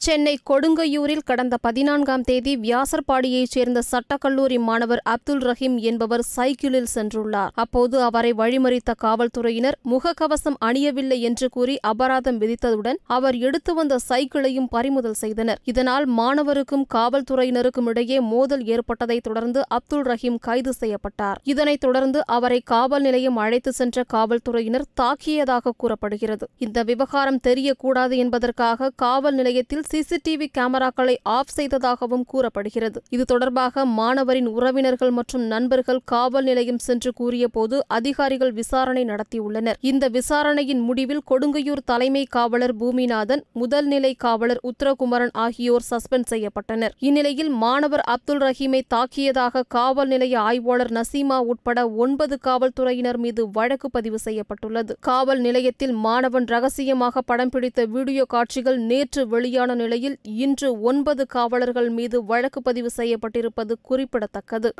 சென்னை கொடுங்கையூரில் கடந்த பதினான்காம் தேதி வியாசர்பாடியைச் சேர்ந்த சட்டக்கல்லூரி மாணவர் அப்துல் ரஹீம் என்பவர் சைக்கிளில் சென்றுள்ளார். அப்போது அவரை வழிமறித்த காவல்துறையினர் முகக்கவசம் அணியவில்லை என்று கூறி அபராதம் விதித்ததுடன் அவர் எடுத்து வந்த சைக்கிளையும் பறிமுதல் செய்தனர். இதனால் மாணவருக்கும் காவல்துறையினருக்கும் இடையே மோதல் ஏற்பட்டதைத் தொடர்ந்து அப்துல் ரஹீம் கைது செய்யப்பட்டார். இதனைத் தொடர்ந்து அவரை காவல் நிலையம் அழைத்து சென்ற காவல்துறையினர் தாக்கியதாக கூறப்படுகிறது. இந்த விவகாரம் தெரியக்கூடாது என்பதற்காக காவல் நிலையத்தில் சிசிடிவி கேமராக்களை ஆஃப் செய்ததாகவும் கூறப்படுகிறது. இது தொடர்பாக மாணவரின் உறவினர்கள் மற்றும் நண்பர்கள் காவல் நிலையம் சென்று கூறியபோது அதிகாரிகள் விசாரணை நடத்தியுள்ளனர். இந்த விசாரணையின் முடிவில் கொடுங்கையூர் தலைமை காவலர் பூமிநாதன் முதல் நிலை காவலர் உத்தரகுமரன் ஆகியோர் சஸ்பெண்ட் செய்யப்பட்டனர். இந்நிலையில் மாணவர் அப்துல் ரஹீமை தாக்கியதாக காவல் நிலைய ஆய்வாளர் நசீமா உட்பட ஒன்பது காவல்துறையினர் மீது வழக்கு பதிவு செய்யப்பட்டுள்ளது. காவல் நிலையத்தில் மாணவன் ரகசியமாக படம் பிடித்த வீடியோ காட்சிகள் நேற்று வெளியான நிலையில் இன்று ஒன்பது காவலர்கள் மீது வழக்கு பதிவு செய்யப்பட்டிருப்பது குறிப்பிடத்தக்கது.